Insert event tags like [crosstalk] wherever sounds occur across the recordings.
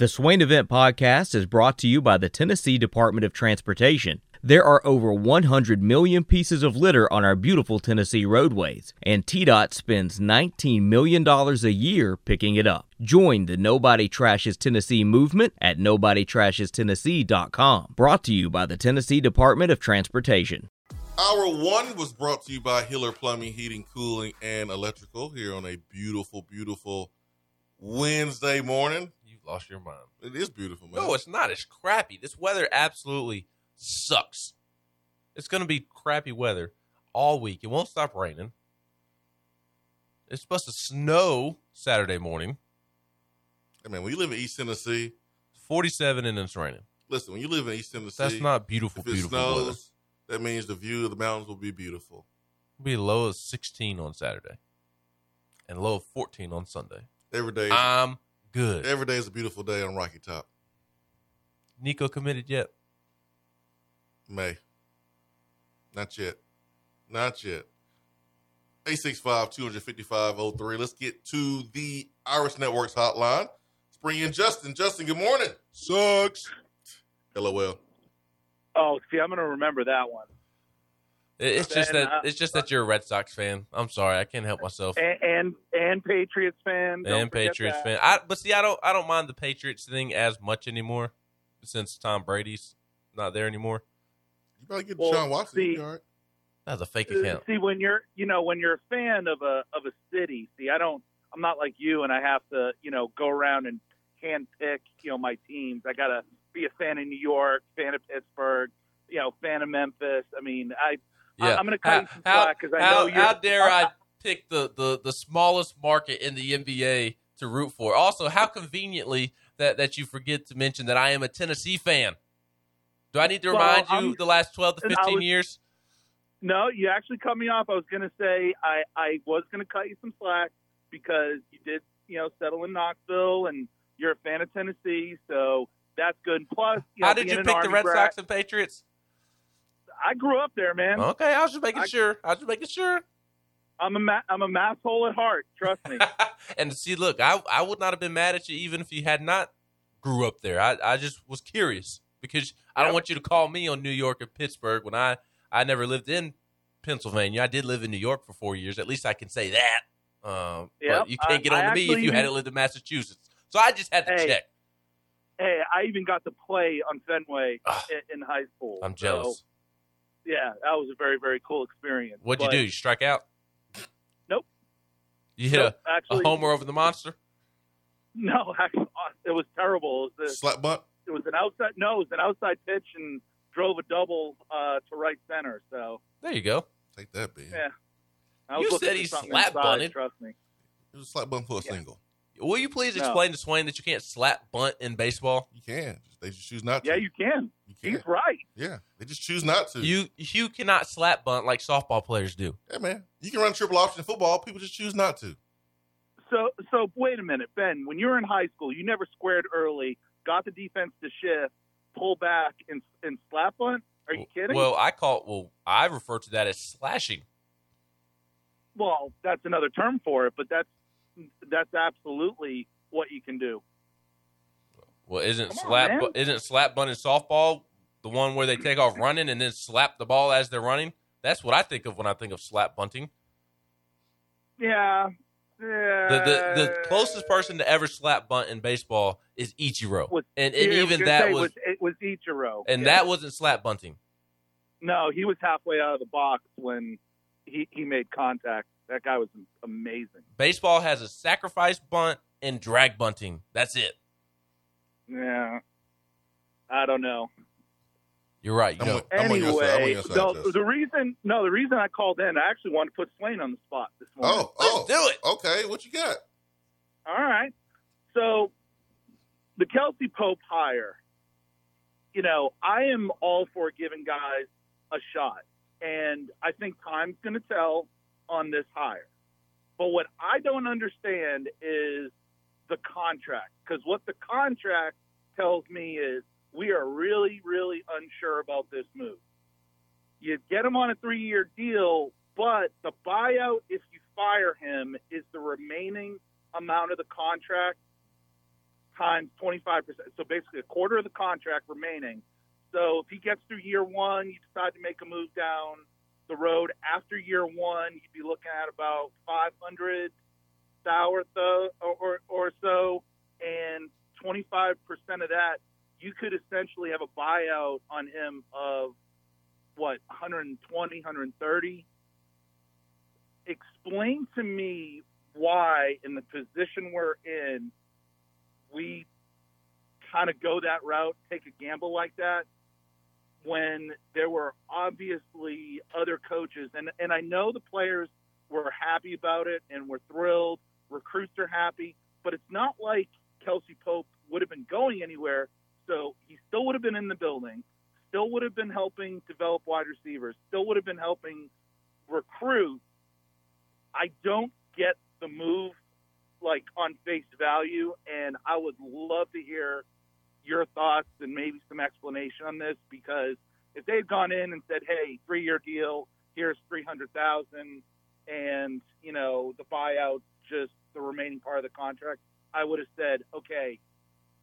The Swain Event Podcast is brought to you by the Tennessee Department of Transportation. There are over 100 million pieces of litter on our beautiful Tennessee roadways, and TDOT spends $19 million a year picking it up. Join the Nobody Trashes Tennessee movement at NobodyTrashesTennessee.com. Brought to you by the Tennessee Department of Transportation. Hour one was brought to you by Hiller Plumbing, Heating, Cooling, and Electrical here on a beautiful, beautiful Wednesday morning. Lost your mind. It is beautiful, man. No, it's not. It's crappy. This weather absolutely sucks. It's going to be crappy weather all week. It won't stop raining. It's supposed to snow Saturday morning. Hey, man, when you live in East Tennessee, 47 and it's raining. listen, when you live in East Tennessee, That's not beautiful, if it beautiful snows, weather. that means the view of the mountains will be beautiful. It'll be low as 16 on Saturday and low of 14 on Sunday. Every day, I'm good. every day is a beautiful day on Rocky Top. Nico committed yet? May. Not yet. Not yet. 865 255 03. Let's get to the Irish Networks hotline. Let's bring in Justin. Justin, good morning. Sucks. LOL. Oh, see, I'm going to remember that one. It- It's just Then, that uh, it's just that you're a Red Sox fan. I'm sorry, I can't help myself. And and, and Patriots fan. Don't and Patriots that. fan. I but see, I don't I don't mind the Patriots thing as much anymore since Tom Brady's not there anymore. You better get Well, Sean Watson. see- You'll be all right. That's a fake Uh, account. See, when you're, you know, when you're a fan of a of a city. See, I don't. I'm not like you, and I have to, you know, go around and hand pick, you know, my teams. I gotta be a fan of New York, fan of Pittsburgh, you know, fan of Memphis. I mean, I, I I'm going to cut you some how, slack because I how, know you're. how dare I pick the, the, the smallest market in the NBA to root for? Also, how conveniently that, that you forget to mention that I am a Tennessee fan. Do I need to Well, remind you the last 12 to 15 was- years? No, you actually cut me off. I was going to say I, I was going to cut you some slack because you did, you know, settle in Knoxville and you're a fan of Tennessee, so that's good. Plus, you know, How did you pick the Red Sox and Patriots? I grew up there, man. Okay, I was just making I- sure. I was just making sure. I'm a ma- I'm a math hole at heart. Trust me. [laughs] and see, look, I I would not have been mad at you even if you had not grew up there. I, I just was curious because I don't want you to call me on New York or Pittsburgh when I I never lived in Pennsylvania. I did live in New York for four years. At least I can say that. Um, Yep. but you can't I- get on I to me if you hadn't lived in Massachusetts. So I just had to Hey. check. hey, I even got to play on Fenway in, in high school. I'm So, jealous. Yeah, that was a very very cool experience. What'd you do? You strike out? Nope. You hit Nope, a, a homer over the monster? No, [laughs] actually, it was terrible. It was, Slap bunt. it was an outside. No, it was an outside pitch and drove a double uh, to right center. So There you go. Take that, man. Yeah. I You was looking said for he something slap inside, bunted. Trust me. It was a slap bunt for a Yeah. single. Will you please No. explain to Swain that you can't slap bunt in baseball? You can. They just choose not to. Yeah, you can. You can. He's right. Yeah. They just choose not to. You you cannot slap bunt like softball players do. yeah, man. You can run triple option in football. People just choose not to. So, so wait a minute, Ben. When you were in high school, you never squared early, got the defense to shift, pull back, and and slap bunt. Are you kidding? Well, I call well, I refer to that as slashing. well, that's another term for it, but that's that's absolutely what you can do. Well, isn't on, slap man. isn't slap bunt in softball the one where they take off running and then slap the ball as they're running? That's what I think of when I think of slap bunting. Yeah. Yeah. The the, the closest person to ever slap bunt in baseball is Ichiro, Was- and, and even that say, was, it was Ichiro, and Yeah. that wasn't slap bunting. no, he was halfway out of the box when he he made contact. That guy was amazing. Baseball has a sacrifice bunt and drag bunting. That's it. Yeah. I don't know. You're right. You I'm know, I'm your side. I'm on Anyway, your side, no, Justin. the reason no, the reason I called in, I actually wanted to put Swain on the spot this morning. Oh, oh. Let's do it. Okay, what you got? All right. So the Kelsey Pope hire, you know, I am all for giving guys a shot. And I think time's going to tell on this hire. But what I don't understand is the contract. Because what the contract tells me is we are really, really unsure about this move. You get him on a three year deal, but the buyout, if you fire him, is the remaining amount of the contract. times 25%. So basically a quarter of the contract remaining. So if he gets through year one, you decide to make a move down the road after year one, you'd be looking at about 500 or, or, or so, and 25% of that, you could essentially have a buyout on him of what 120, 130. Explain to me why, in the position we're in, we kind of go that route, take a gamble like that, when there were obviously other coaches, and and I know the players were happy about it and were thrilled. Recruits are happy, but it's not like Kelsey Pope would have been going anywhere. So he still would have been in the building, still would have been helping develop wide receivers, still would have been helping recruit. I don't get the move like on face value, and I would love to hear your thoughts and maybe some explanation on this because if they had gone in and said, "Hey, three-year deal, here's three hundred thousand, and you know the buyout, just the remaining part of the contract," I would have said, "Okay,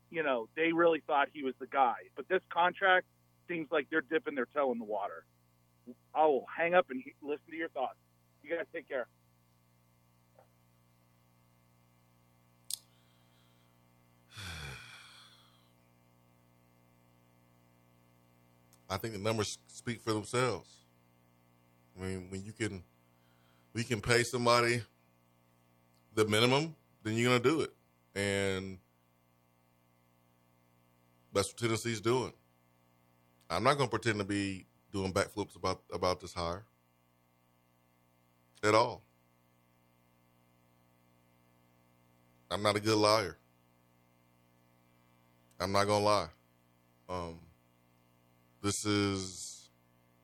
you know they really thought he was the guy." But this contract seems like they're dipping their toe in the water. I will hang up and listen to your thoughts. You guys take care. I think the numbers speak for themselves. I mean, when you can, we can pay somebody the minimum, then you're going to do it, and that's what Tennessee's doing. I'm not going to pretend to be doing backflips about about this hire at all. I'm not a good liar. I'm not gonna lie. Um, this is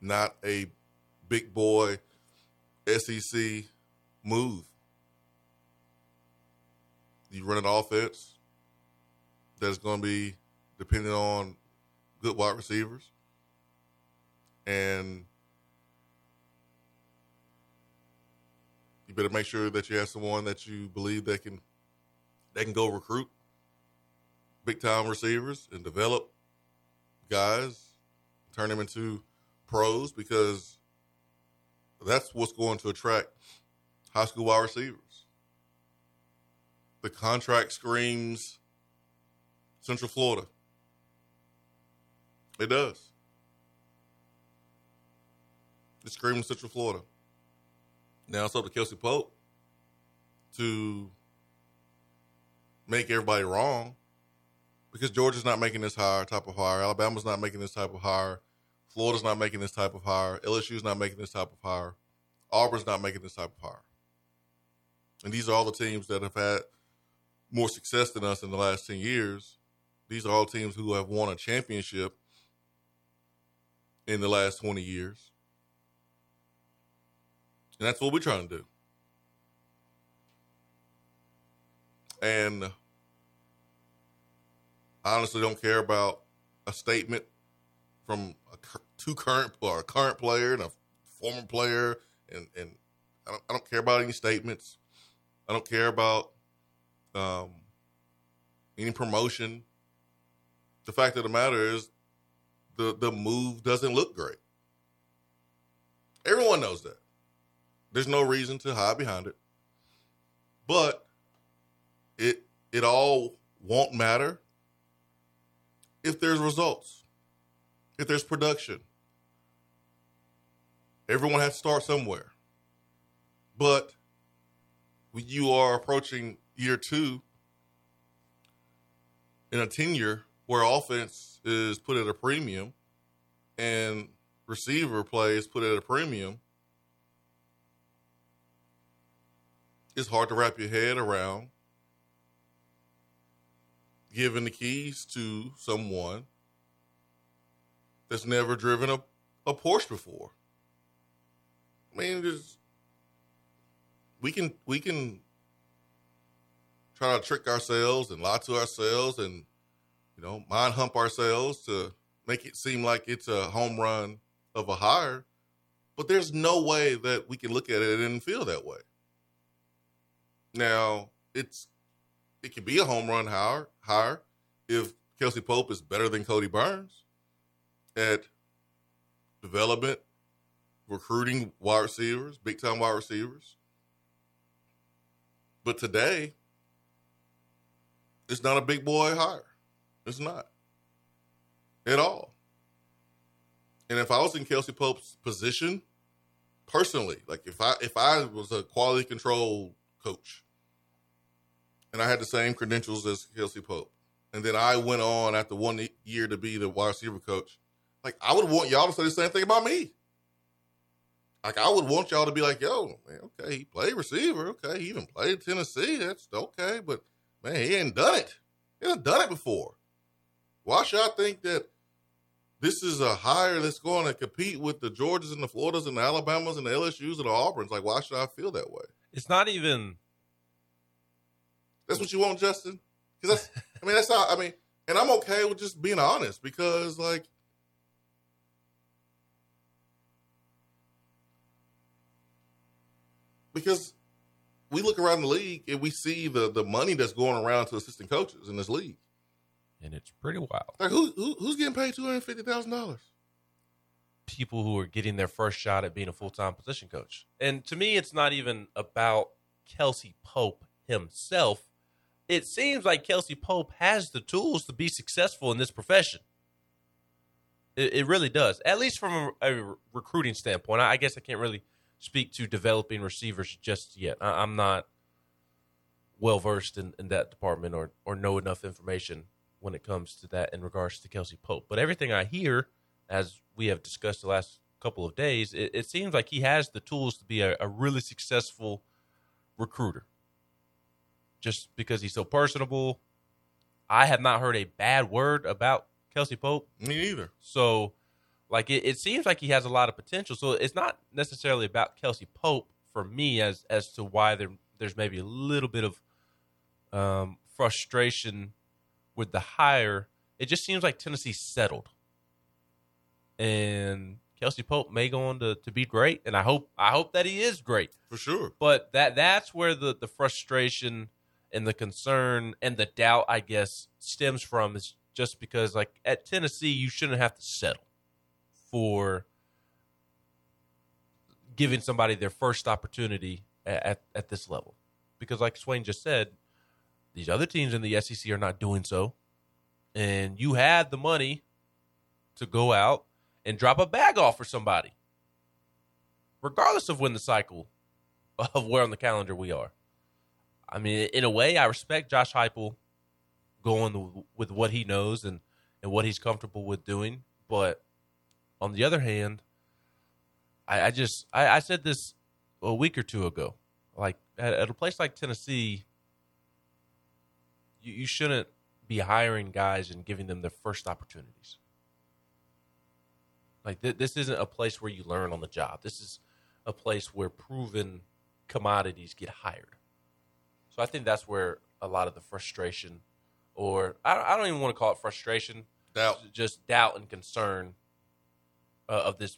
not a big boy SEC move. You run an offense that's going to be dependent on good wide receivers. And you better make sure that you have someone that you believe that can that can go recruit big time receivers and develop guys turn them into pros because that's what's going to attract high school wide receivers. The contract screams Central Florida. It does. It screams Central Florida. Now it's up to Kelsey Pope to make everybody wrong because Georgia's not making this hire type of hire. Alabama's not making this type of hire. Florida's not making this type of hire. LSU's not making this type of hire. Auburn's not making this type of hire. And these are all the teams that have had more success than us in the last 10 years. These are all teams who have won a championship in the last 20 years. And that's what we're trying to do. And I honestly don't care about a statement from a two current or a current player and a former player, and and I don't, I don't care about any statements. I don't care about um, any promotion. The fact of the matter is, the the move doesn't look great. Everyone knows that. There's no reason to hide behind it. But it it all won't matter if there's results, if there's production. Everyone has to start somewhere. But when you are approaching year two in a tenure where offense is put at a premium and receiver play is put at a premium, it's hard to wrap your head around giving the keys to someone that's never driven a, a Porsche before. I mean, just we can we can try to trick ourselves and lie to ourselves and you know mind hump ourselves to make it seem like it's a home run of a hire, but there's no way that we can look at it and feel that way. Now, it's it can be a home run hire, hire if Kelsey Pope is better than Kodi Burns at development, recruiting wide receivers, big time wide receivers. But today, it's not a big boy hire. It's not at all. And if I was in Kelsey Pope's position, personally, like if I if I was a quality control coach and I had the same credentials as Kelsey Pope, and then I went on after one year to be the wide receiver coach, like I would want y'all to say the same thing about me. Like I would want y'all to be like, yo, man, okay, he played receiver, okay, he even played Tennessee, that's okay, but man, he ain't done it. He hasn't done it before. Why should I think that this is a hire that's going to compete with the Georgias and the Floridas and the Alabamas and the LSUs and the Auburns? Like, why should I feel that way? It's not even. That's what you want, Justin? Because that's, [laughs] I mean, that's how, I mean, and I'm okay with just being honest because, like, because we look around the league and we see the the money that's going around to assistant coaches in this league, and it's pretty wild. Like who, who who's getting paid two hundred fifty thousand dollars? People who are getting their first shot at being a full time position coach, and to me, it's not even about Kelsey Pope himself. It seems like Kelsey Pope has the tools to be successful in this profession. It, it really does, at least from a, a recruiting standpoint. I, guess I can't really speak to developing receivers just yet. I, am not well versed in, in that department or or know enough information when it comes to that in regards to Kelsey Pope. But everything I hear, as we have discussed the last couple of days, it, it seems like he has the tools to be a, a really successful recruiter. Just because he's so personable, I have not heard a bad word about Kelsey Pope. Me either. So like it, it seems like he has a lot of potential. So it's not necessarily about Kelsey Pope for me as as to why there there's maybe a little bit of um, frustration with the hire. It just seems like Tennessee settled, and Kelsey Pope may go on to, to be great, and I hope I hope that he is great for sure. But that that's where the the frustration and the concern and the doubt, I guess, stems from is just because like at Tennessee you shouldn't have to settle for giving somebody their first opportunity at, at, at this level. Because, like Swain just said, these other teams in the SEC are not doing so. And you had the money to go out and drop a bag off for somebody, regardless of when the cycle of where on the calendar we are. I mean, in a way, I respect Josh Heupel going with what he knows and, and what he's comfortable with doing. But on the other hand, I, I just I, I, said this a week or two ago. Like at, at a place like Tennessee, you, you shouldn't be hiring guys and giving them their first opportunities. Like th- this isn't a place where you learn on the job. This is a place where proven commodities get hired. So I think that's where a lot of the frustration, or I, I don't even want to call it frustration, doubt, just doubt and concern uh, of this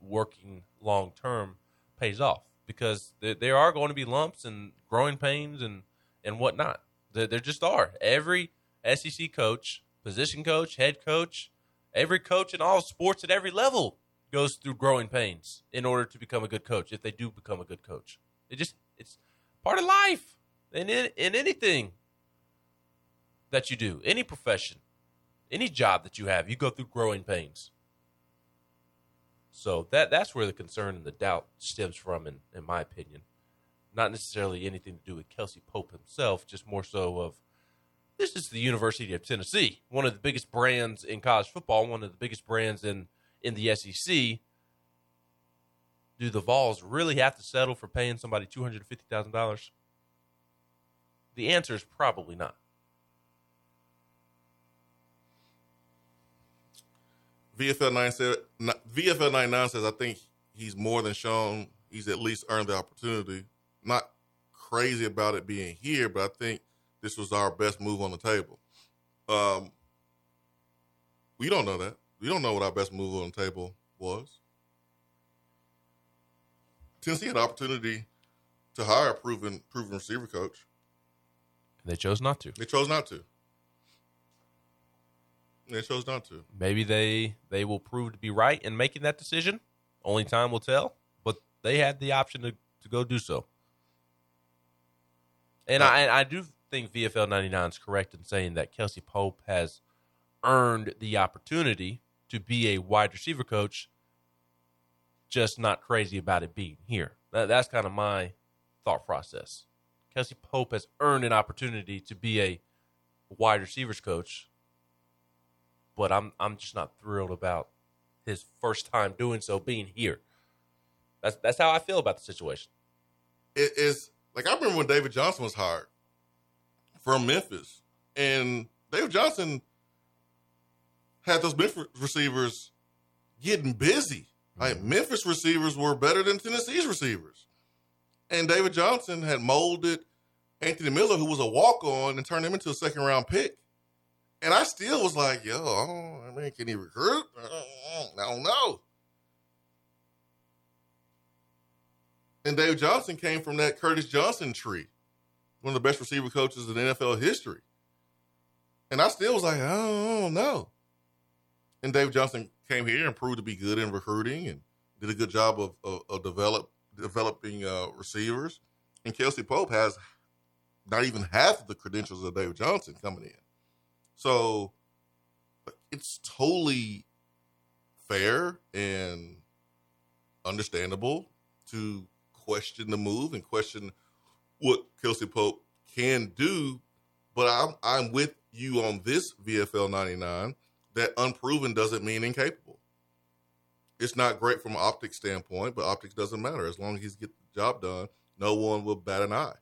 working long term pays off because there, there, are going to be lumps and growing pains and and whatnot. There, there just are. Every SEC coach, position coach, head coach, every coach in all sports at every level goes through growing pains in order to become a good coach. If they do become a good coach, it just it's part of life. In in anything that you do, any profession, any job that you have, you go through growing pains. So that that's where the concern and the doubt stems from, in, in my opinion. Not necessarily anything to do with Kelsey Pope himself, just more so of this is the University of Tennessee, one of the biggest brands in college football, one of the biggest brands in in the SEC. Do the Vols really have to settle for paying somebody two hundred fifty thousand dollars? The answer is probably not. VFL nine said VFL ninety nine says I think he's more than shown he's at least earned the opportunity. Not crazy about it being here, but I think this was our best move on the table. Um, we don't know that. We don't know what our best move on the table was. Tennessee had an opportunity to hire a proven proven receiver coach. They chose not to. They chose not to. They chose not to. Maybe they they will prove to be right in making that decision. Only time will tell. But they had the option to, to go do so. And I I do think VFL 99 is correct in saying that Kelsey Pope has earned the opportunity to be a wide receiver coach, just not crazy about it being here. That, that's kind of my thought process. Kelsey Pope has earned an opportunity to be a wide receivers coach, but I'm I'm just not thrilled about his first time doing so being here. That's that's how I feel about the situation. It is like I remember when David Johnson was hired from Memphis, and David Johnson had those Memphis receivers getting busy. Like mm-hmm. Memphis receivers were better than Tennessee's receivers. And David Johnson had molded Anthony Miller, who was a walk on, and turned him into a second round pick. And I still was like, yo, I, mean, can he recruit? I don't know. And Dave Johnson came from that Curtis Johnson tree, one of the best receiver coaches in NFL history. And I still was like, I don't know. And Dave Johnson came here and proved to be good in recruiting and did a good job of, of, of developing uh, receivers. And Kelsey Pope has not even half the credentials of David Johnson coming in. So it's totally fair and understandable to question the move and question what Kelsey Pope can do. But I'm I'm with you on this VFL 99 that unproven doesn't mean incapable. It's not great from an optics standpoint, but optics doesn't matter. As long as he's get the job done, no one will bat an eye.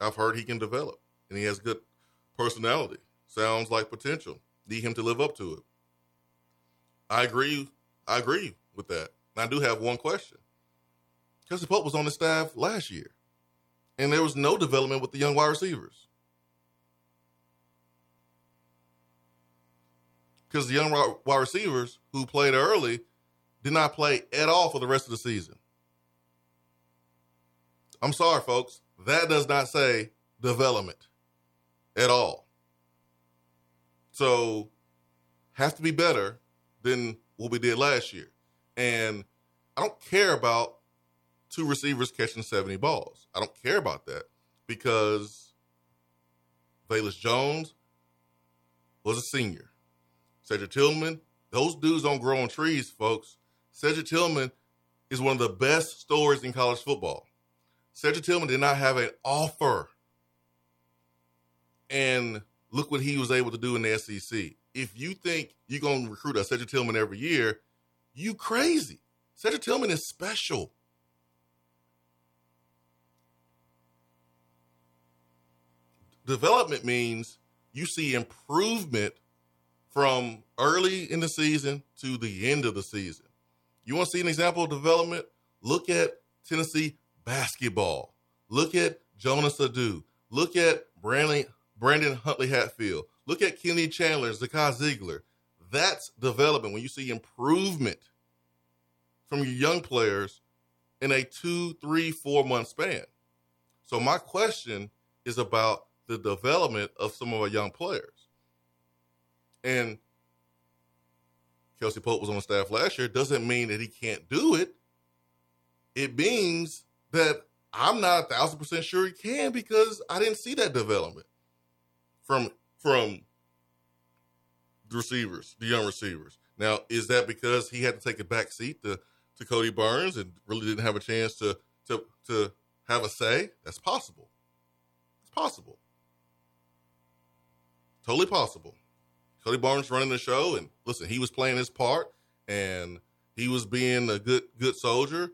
I've heard he can develop and he has good personality. Sounds like potential. Need him to live up to it. I agree. I agree with that. And I do have one question. Kelsey Pope was on the staff last year, and there was no development with the young wide receivers. Because the young wide receivers who played early did not play at all for the rest of the season. I'm sorry, folks. That does not say development at all. So, have to be better than what we did last year. And I don't care about two receivers catching 70 balls. I don't care about that because Velus Jones was a senior. Cedric Tillman, those dudes don't grow on trees, folks. Cedric Tillman is one of the best stories in college football. Cedric Tillman did not have an offer. And look what he was able to do in the SEC. If you think you're going to recruit a Cedric Tillman every year, you crazy. Cedric Tillman is special. Development means you see improvement from early in the season to the end of the season. You want to see an example of development? Look at Tennessee basketball. Look at Jonas Aidoo. Look at Brandon, Brandon Huntley Hatfield. Look at Kenny Chandler, Zakai Zeigler. That's development when you see improvement from your young players in a two, three, four month span. So my question is about the development of some of our young players. And Kelsey Pope was on the staff last year. Doesn't mean that he can't do it. It means that I'm not a thousand percent sure he can because I didn't see that development from from the receivers, the young receivers. Now, is that because he had to take a back seat to, to Kodi Burns and really didn't have a chance to to to have a say? That's possible. It's possible. Totally possible. Kodi Burns running the show, and listen, he was playing his part, and he was being a good good soldier,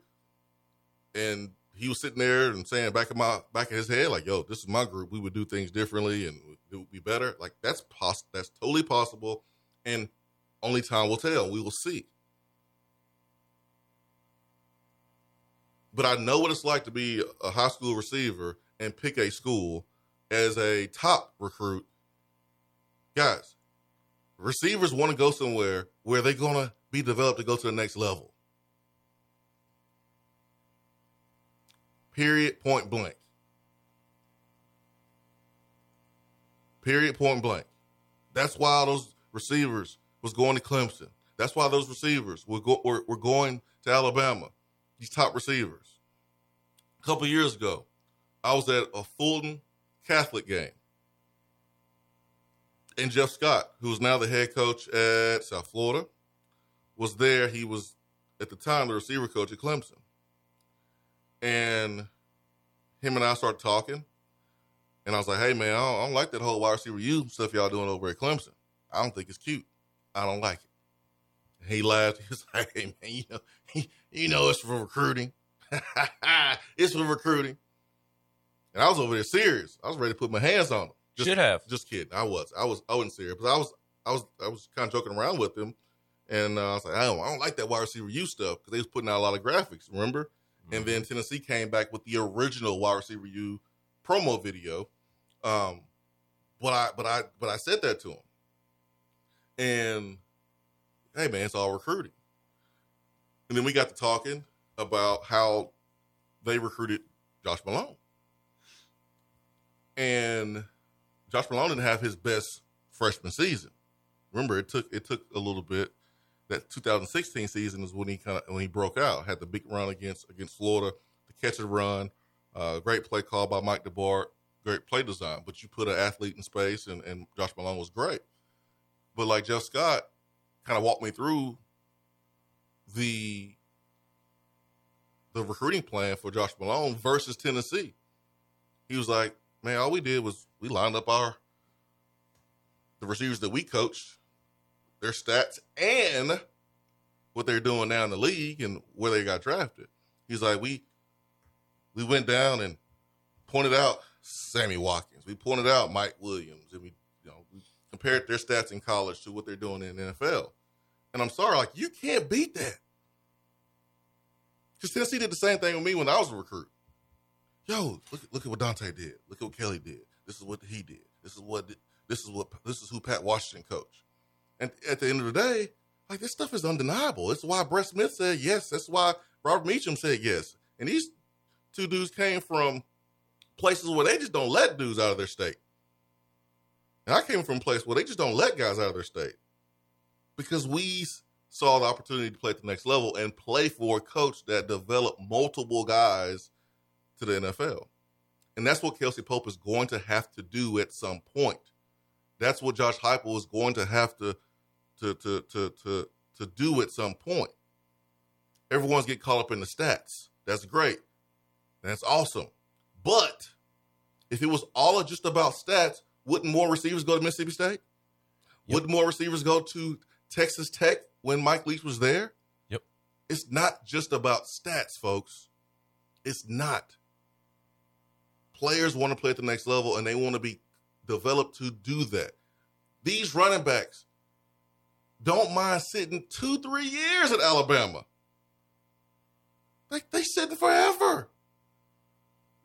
and he was sitting there and saying back of my back of his head, like, "Yo, this is my group. We would do things differently, and it would be better." Like that's poss- that's totally possible, and only time will tell. We will see. But I know what it's like to be a high school receiver and pick a school as a top recruit. Guys, receivers want to go somewhere where they're going to be developed to go to the next level. Period, point blank. Period, point blank. That's why those receivers was going to Clemson. That's why those receivers were, go, were, were going to Alabama. These top receivers. A couple years ago, I was at a Fulton Catholic game. And Jeff Scott, who's now the head coach at South Florida, was there. He was at the time the receiver coach at Clemson. And him and I started talking. And I was like, hey, man, I don't, I don't like that whole wide receiver you stuff y'all doing over at Clemson. I don't think it's cute. I don't like it. And he laughed. [laughs] He was like, hey, man, you know, you know it's for recruiting. [laughs] it's for recruiting. And I was over there serious. I was ready to put my hands on him. Just, Should have. Just kidding. I was. I was. I wasn't serious, but I was. I was. I was kind of joking around with him, and uh, I was like, I don't, I don't like that wide receiver U stuff because they was putting out a lot of graphics. Remember? And then Tennessee came back with the original wide receiver U promo video. Um, but I, but I, but I said that to him, and hey, man, it's all recruiting. And then we got to talking about how they recruited Josh Malone, and Josh Malone didn't have his best freshman season. Remember, it took it took a little bit. That 2016 season is when he kind of when he broke out. Had the big run against against Florida, the catch and run, uh, great play call by Mike DeBord, great play design. But you put an athlete in space, and, and Josh Malone was great. But like Jeff Scott kind of walked me through the the recruiting plan for Josh Malone versus Tennessee. He was like, man, all we did was we lined up our the receivers that we coached, their stats, and what they're doing now in the league and where they got drafted. He's like, we we went down and pointed out Sammy Watkins. We pointed out Mike Williams, and we you know we compared their stats in college to what they're doing in the NFL. And I'm sorry, like you can't beat that. Because Tennessee did the same thing with me when I was a recruit. Yo, look, look at what Dante did. Look at what Kelly did. This is what he did. This is what this is what this is who Pat Washington coached. And at the end of the day, like this stuff is undeniable. It's why Bret Smith said yes. That's why Robert Meacham said yes. And these two dudes came from places where they just don't let dudes out of their state. And I came from a place where they just don't let guys out of their state because we saw the opportunity to play at the next level and play for a coach that developed multiple guys to the NFL. And that's what Kelsey Pope is going to have to do at some point. That's what Josh Heupel is going to have to to to to to to do at some point. Everyone's get caught up in the stats. That's great. That's awesome. But if it was all just about stats, wouldn't more receivers go to Mississippi State? Yep. Wouldn't more receivers go to Texas Tech when Mike Leach was there? Yep. It's not just about stats, folks. It's not. Players want to play at the next level and they want to be developed to do that. These running backs don't mind sitting two, three years at Alabama. Like they sitting forever.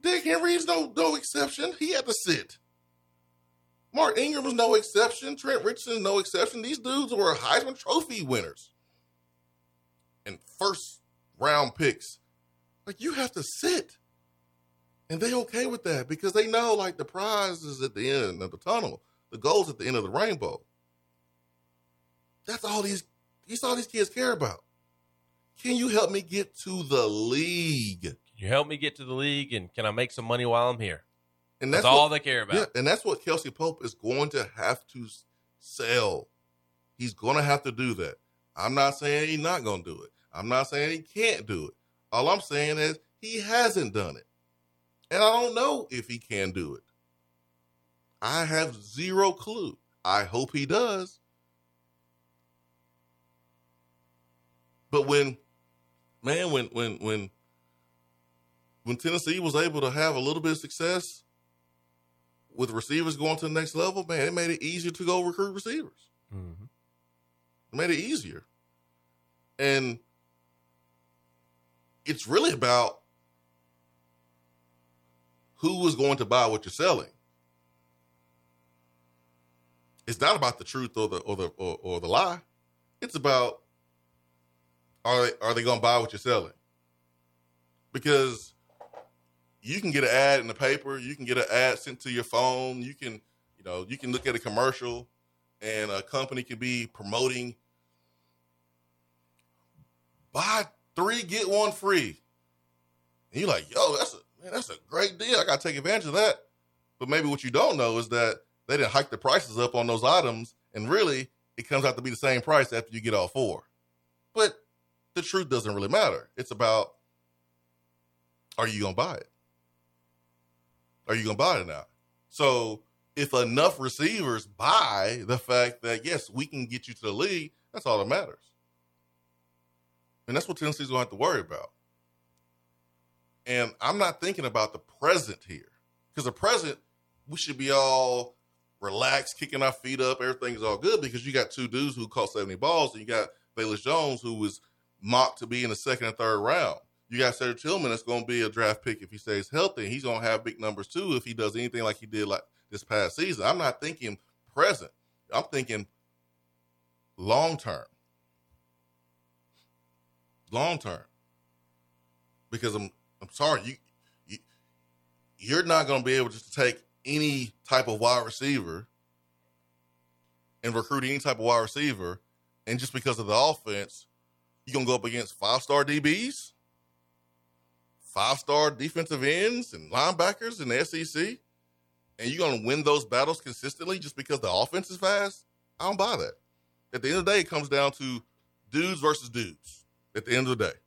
Derrick Henry's no no exception. He had to sit. Mark Ingram was no exception. Trent Richardson no exception. These dudes were Heisman Trophy winners and first round picks. Like you have to sit. And they okay with that because they know like the prize is at the end of the tunnel. The goal's at the end of the rainbow. That's all these these all these kids care about. Can you help me get to the league? Can you help me get to the league and can I make some money while I'm here? And That's, that's, all what, they care about. Yeah, and that's what Kelsey Pope is going to have to sell. He's going to have to do that. I'm not saying he's not going to do it. I'm not saying he can't do it. All I'm saying is he hasn't done it. And I don't know if he can do it. I have zero clue. I hope he does. But when man, when when when when Tennessee was able to have a little bit of success with receivers going to the next level, man, it made it easier to go recruit receivers. Mhm. It made it easier. And it's really about who is going to buy what you're selling. It's not about the truth or the or the or, or the lie. It's about are they are they going to buy what you're selling? Because you can get an ad in the paper, you can get an ad sent to your phone, you can you know you can look at a commercial, and a company can be promoting buy three get one free, and you're like, yo, that's a man, that's a great deal. I got to take advantage of that. But maybe what you don't know is that they didn't hike the prices up on those items, and really it comes out to be the same price after you get all four. But the truth doesn't really matter. It's about are you gonna buy it? Are you gonna buy it now? So if enough receivers buy the fact that yes, we can get you to the league, that's all that matters. And that's what Tennessee's gonna have to worry about. And I'm not thinking about the present here. Because the present, we should be all relaxed, kicking our feet up, everything's all good because you got two dudes who caught 70 balls, and you got Velus Jones, who was mocked to be in the second and third round. You got Cedric Tillman that's going to be a draft pick if he stays healthy. He's going to have big numbers too if he does anything like he did like this past season. I'm not thinking present. I'm thinking long term. Long term. Because I'm sorry, you, you you're not going to be able just to take any type of wide receiver and recruit any type of wide receiver, and just because of the offense, you're gonna go up against five star DBs, five star defensive ends, and linebackers in the SEC, and you're gonna win those battles consistently just because the offense is fast. I don't buy that. At the end of the day, it comes down to dudes versus dudes. At the end of the day,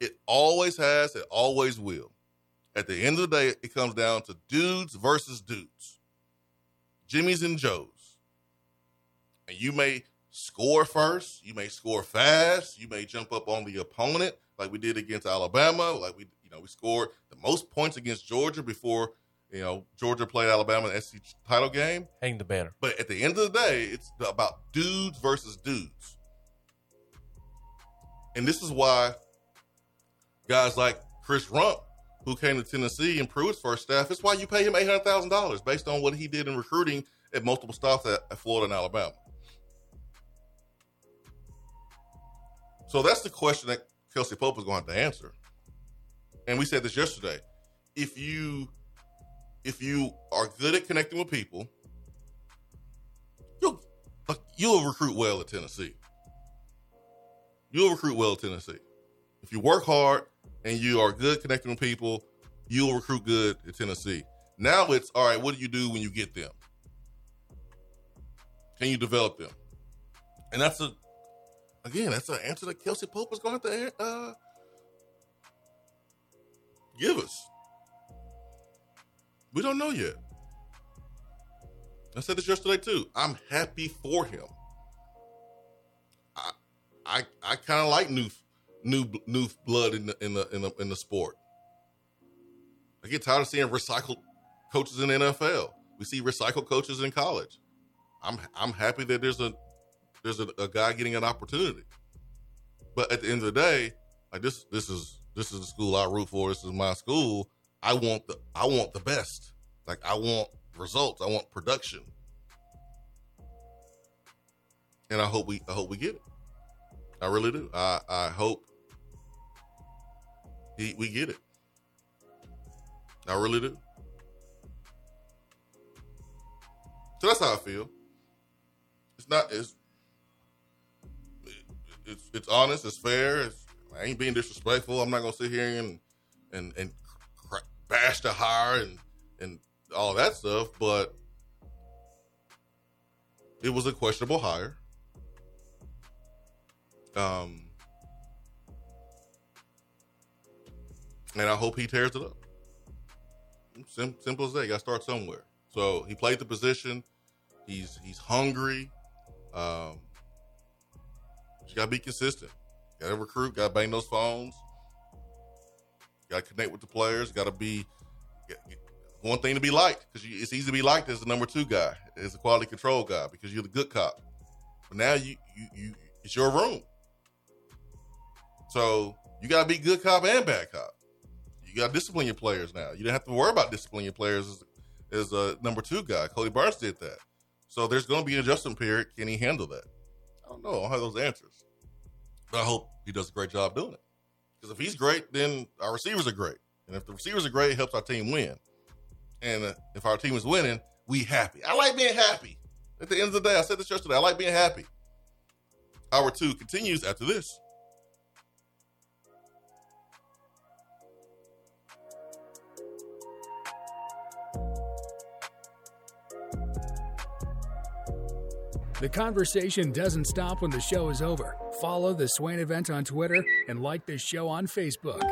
it always has, it always will. At the end of the day, it comes down to dudes versus dudes, Jimmys and Joes. And you may score first, you may score fast, you may jump up on the opponent like we did against Alabama, like we you know we scored the most points against Georgia before you know Georgia played Alabama in the SEC title game. Hang the banner. But at the end of the day, it's about dudes versus dudes. And this is why guys like Chris Rumph who came to Tennessee and Pruitt's first staff. It's why you pay him eight hundred thousand dollars based on what he did in recruiting at multiple stops at, at, Florida and Alabama. So that's the question that Kelsey Pope is going to have to answer. And we said this yesterday. If you if you are good at connecting with people, you'll you'll recruit well at Tennessee. You'll recruit well at Tennessee. If you work hard and you are good connecting with people, you'll recruit good at Tennessee. Now it's all right. What do you do when you get them? Can you develop them? And that's a again, that's an answer that Kelsey Pope is going to uh, give us. We don't know yet. I said this yesterday too. I'm happy for him. I I I kind of like new new new blood in the in the in the in the sport. I get tired of seeing recycled coaches in NFL. We see recycled coaches in college. I'm I'm happy that there's a there's a, a guy getting an opportunity. But at the end of the day, like this this is this is the school I root for. This is my school. I want the I want the best. Like I want results. I want production. And I hope we I hope we get it. I really do. I I hope he, we get it. I really do. So that's how I feel. It's not it's it's it's honest. It's fair. It's, I ain't being disrespectful. I'm not gonna sit here and and and bash the hire and and all that stuff. But it was a questionable hire. Um, and I hope he tears it up. Sim- simple as that. You got to start somewhere. So he played the position. He's he's hungry. Um, you got to be consistent. Got to recruit. Got to bang those phones. Got to connect with the players. Got to be one thing to be liked because it's easy to be liked as the number two guy, as a quality control guy because you're the good cop. But now you you you it's your room. So you got to be good cop and bad cop you got to discipline your players now. You didn't have to worry about disciplining your players as, as a number two guy. Kodi Burns did that. So there's going to be an adjustment period. Can he handle that? I don't know. I don't have those answers. But I hope he does a great job doing it. Because if he's great, then our receivers are great. And if the receivers are great, it helps our team win. And uh, if our team is winning, we happy. I like being happy. At the end of the day, I said this yesterday. I like being happy. Hour two continues after this. The conversation doesn't stop when the show is over. Follow the Swain event on Twitter and like the show on Facebook.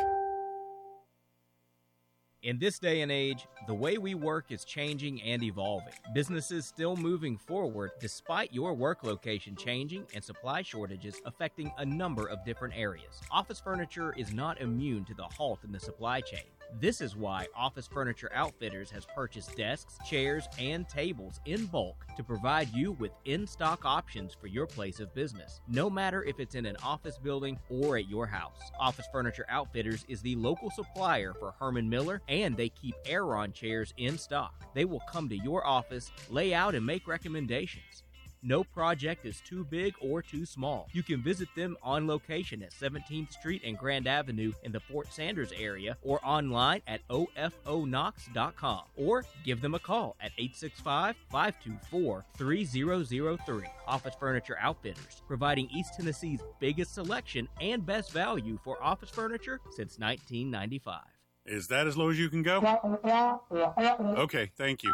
In this day and age, the way we work is changing and evolving. Businesses still moving forward despite your work location changing and supply shortages affecting a number of different areas. Office furniture is not immune to the halt in the supply chain. This is why Office Furniture Outfitters has purchased desks, chairs, and tables in bulk to provide you with in stock options for your place of business, no matter if it's in an office building or at your house. Office Furniture Outfitters is the local supplier for Herman Miller, and they keep Aeron chairs in stock. They will come to your office, lay out, and make recommendations. No project is too big or too small. You can visit them on location at 17th Street and Grand Avenue in the Fort Sanders area or online at ofoknox.com or give them a call at 865 524 3003. Office Furniture Outfitters, providing East Tennessee's biggest selection and best value for office furniture since 1995. Is that as low as you can go? [laughs] Okay, thank you.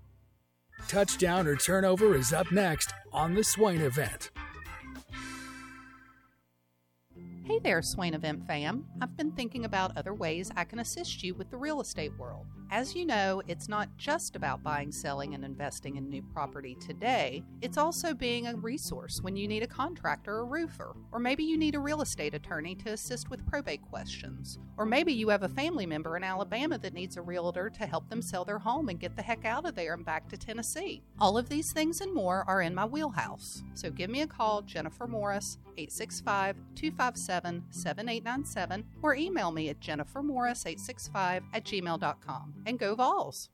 Touchdown or turnover is up next on the Swain event. Hey there, Swain Event fam. I've been thinking about other ways I can assist you with the real estate world. As you know, it's not just about buying, selling, and investing in new property today, it's also being a resource when you need a contractor or a roofer, or maybe you need a real estate attorney to assist with probate questions, or maybe you have a family member in Alabama that needs a realtor to help them sell their home and get the heck out of there and back to Tennessee. All of these things and more are in my wheelhouse. So give me a call, Jennifer Morris, 865 257 7897, or email me at jennifermorris865 at gmail.com. And go Vols!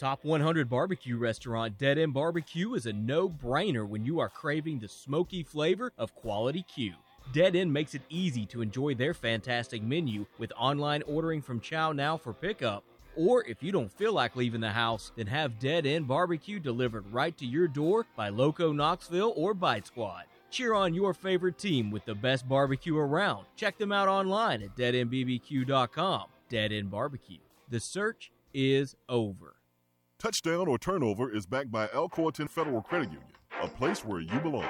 Top 100 barbecue restaurant Dead End Barbecue is a no brainer when you are craving the smoky flavor of quality Q. Dead End makes it easy to enjoy their fantastic menu with online ordering from Chow Now for pickup. Or if you don't feel like leaving the house, then have Dead End Barbecue delivered right to your door by Loco Knoxville or Bite Squad. Cheer on your favorite team with the best barbecue around. Check them out online at deadendbbq.com. Dead End Barbecue. The search is over. Touchdown or turnover is backed by Tenn Federal Credit Union, a place where you belong.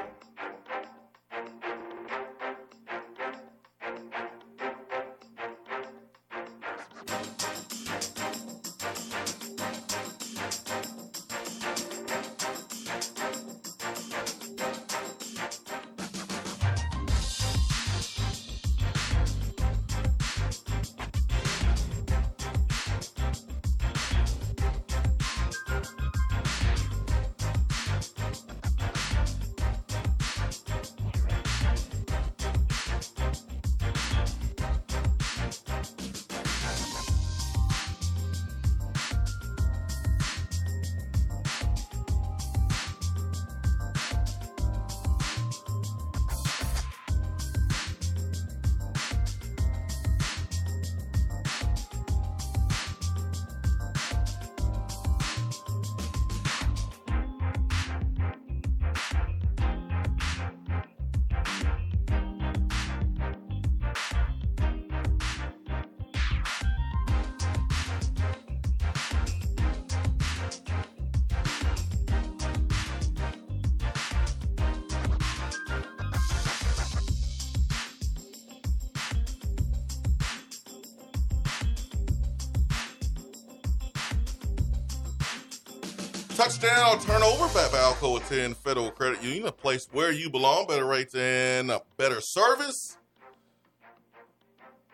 Touchdown turnover back by Alcoa Tenn Federal Credit Union, a place where you belong, better rates and better service.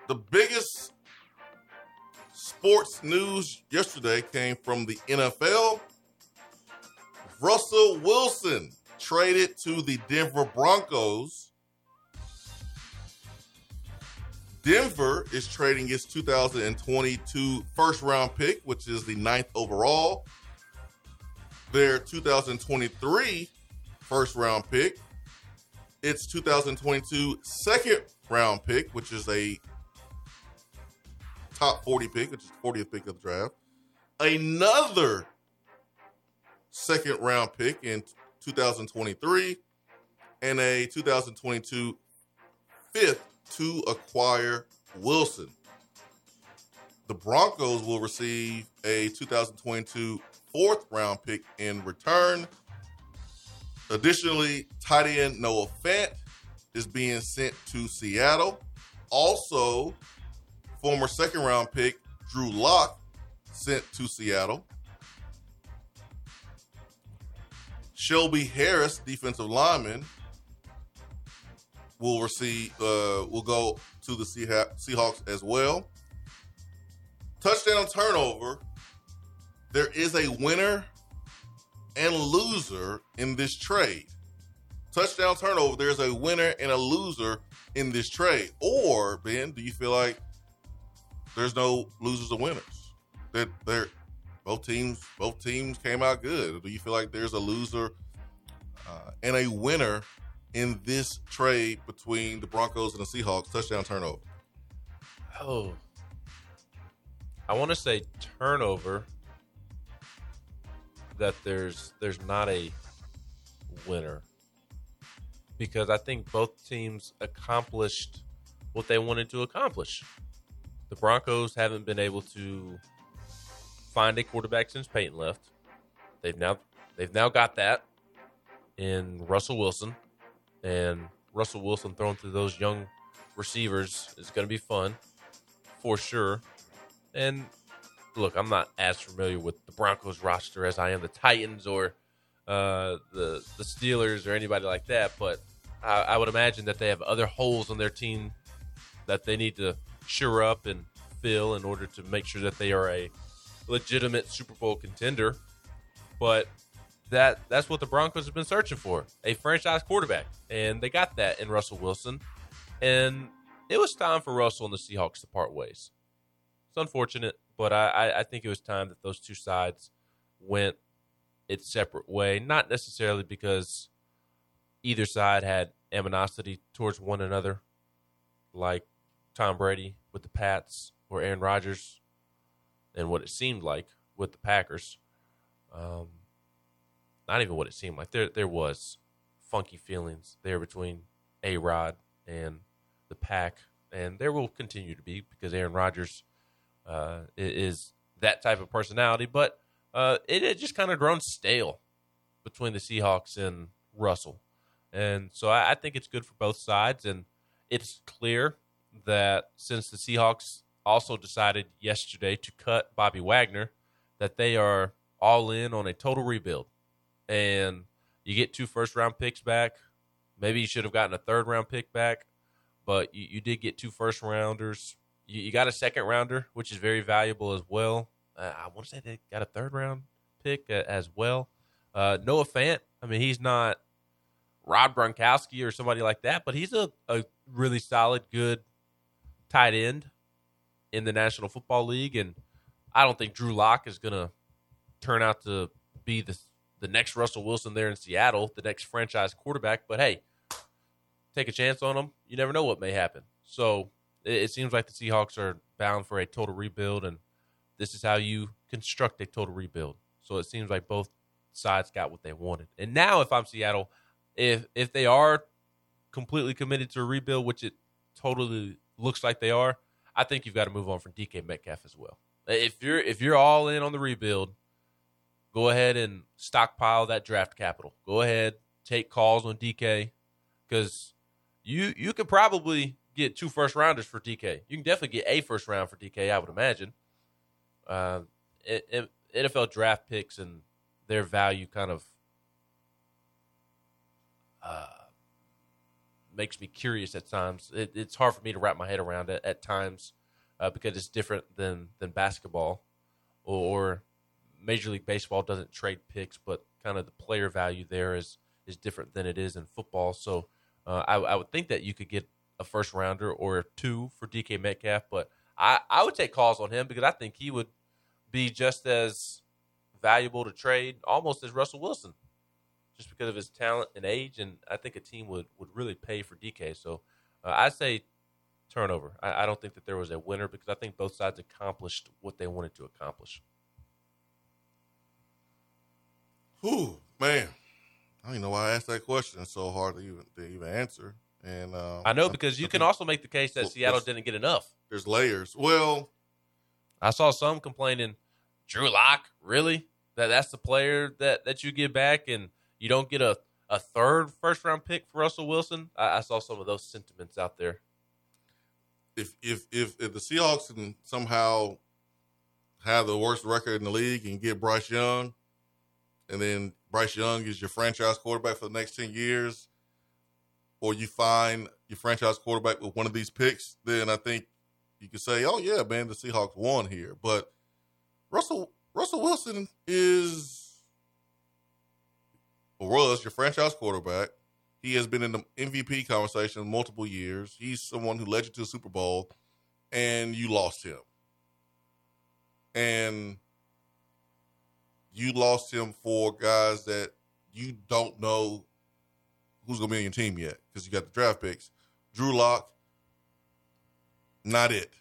The biggest sports news yesterday came from the NFL. Russell Wilson traded to the Denver Broncos. Denver is trading its 2022 first round pick, which is the ninth overall. Their 2023 first round pick, its 2022 second round pick, which is a top 40 pick, which is the 40th pick of the draft. Another second round pick in 2023 and a 2022 fifth to acquire Wilson. The Broncos will receive a 2022 fourth round pick in return. Additionally, tight end Noah Fant is being sent to Seattle. Also, former second round pick Drew Lock sent to Seattle. Shelby Harris, defensive lineman, will receive uh, will go to the Seahawks as well. Touchdown turnover. There is a winner and loser in this trade. Touchdown turnover. There's a winner and a loser in this trade. Or Ben, do you feel like there's no losers or winners? That they're both teams both teams came out good. Do you feel like there's a loser uh, and a winner in this trade between the Broncos and the Seahawks? Touchdown turnover. Oh, I want to say turnover. That there's there's not a winner because I think both teams accomplished what they wanted to accomplish. The Broncos haven't been able to find a quarterback since Peyton left. They've now they've now got that in Russell Wilson, and Russell Wilson thrown to those young receivers is going to be fun for sure. And look, I'm not as familiar with the Broncos roster as I am the Titans or uh, the the Steelers or anybody like that, but I, I would imagine that they have other holes on their team that they need to shore up and fill in order to make sure that they are a legitimate Super Bowl contender. But that that's what the Broncos have been searching for a franchise quarterback, and they got that in Russell Wilson. And it was time for Russell and the Seahawks to part ways. It's unfortunate, but I, I think it was time that those two sides went its separate way. Not necessarily because either side had animosity towards one another, like Tom Brady with the Pats or Aaron Rodgers and what it seemed like with the Packers. Um, not even what it seemed like. There there was funky feelings there between A Rod and the pack, and there will continue to be because Aaron Rodgers uh, is that type of personality. But uh, it had just kind of grown stale between the Seahawks and Russell, and so I, I think it's good for both sides. And it's clear that since the Seahawks also decided yesterday to cut Bobby Wagner, that they are all in on a total rebuild. And you get two first round picks back. Maybe you should have gotten a third round pick back, but you, you did get two first rounders. You, you, got a second rounder, which is very valuable as well. Uh, I want to say they got a third round pick uh, as well. Uh, Noah Fant, I mean, he's not Rob Gronkowski or somebody like that, but he's a, a really solid, good tight end in the National Football League, and I don't think Drew Lock is going to turn out to be the the next Russell Wilson there in Seattle, the next franchise quarterback. But hey, take a chance on him. You never know what may happen. So it, seems like the Seahawks are bound for a total rebuild, and this is how you construct a total rebuild. So it seems like both sides got what they wanted. And now, if I'm Seattle, if if they are completely committed to a rebuild, which it totally looks like they are, I think you've got to move on from DK Metcalf as well. If you're if you're all in on the rebuild, go ahead and stockpile that draft capital. Go ahead, take calls on DK because you you could probably get two first rounders for DK. You can definitely get a first round for DK. I would imagine. Uh, it, it, NFL draft picks and their value kind of uh, makes me curious at times. It, it's hard for me to wrap my head around it at times uh, because it's different than than basketball or, or, Major League Baseball doesn't trade picks, but kind of the player value there is is different than it is in football. So uh, I, I would think that you could get a first rounder or two for DK Metcalf, but I, I would take calls on him because I think he would be just as valuable to trade almost as Russell Wilson, just because of his talent and age. And I think a team would, would really pay for DK. So uh, I say turnover. I, I don't think that there was a winner because I think both sides accomplished what they wanted to accomplish. Whew, man. I don't even know why I asked that question. It's so hard to even to even answer. And uh, I know because you can also make the case that Seattle didn't get enough. there's layers. Well, I saw some complaining, Drew Lock, really? That that's the player that, that you get back and you don't get a, a third first round pick for Russell Wilson? I, I saw some of those sentiments out there. if if if, if the Seahawks can somehow have the worst record in the league and get Bryce Young, and then Bryce Young is your franchise quarterback for the next ten years, or you find your franchise quarterback with one of these picks, then I think you could say, "Oh yeah, man, the Seahawks won here." But Russell Russell Wilson is or was your franchise quarterback. He has been in the MVP conversation multiple years. He's someone who led you to the Super Bowl, and you lost him. And you lost him for guys that you don't know who's going to be on your team yet because you got the draft picks. Drew Lock, not it.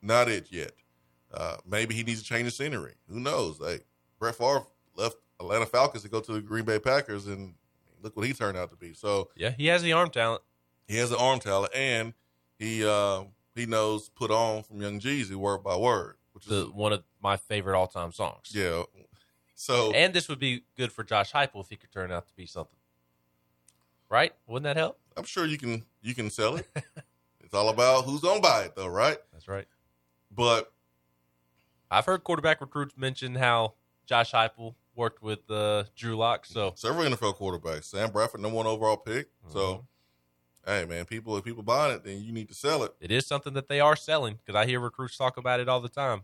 Not it yet. Uh, maybe he needs to change the scenery. Who knows? Like Brett Favre left Atlanta Falcons to go to the Green Bay Packers, and look what he turned out to be. So Yeah, he has the arm talent. he has the arm talent, and he uh, he knows put on from Young Jeezy word by word, which is one of my favorite all time songs. yeah. So And this would be good for Josh Heupel if he could turn out to be something. Right? Wouldn't that help? I'm sure you can you can sell it. it's all about who's gonna buy it, though, right? That's right. But I've heard quarterback recruits mention how Josh Heupel worked with uh, Drew Lock. So several NFL quarterbacks, Sam Bradford, number one overall pick. Mm-hmm. So, hey man, people if people buying it, then you need to sell it. it is something that they are selling because I hear recruits talk about it all the time.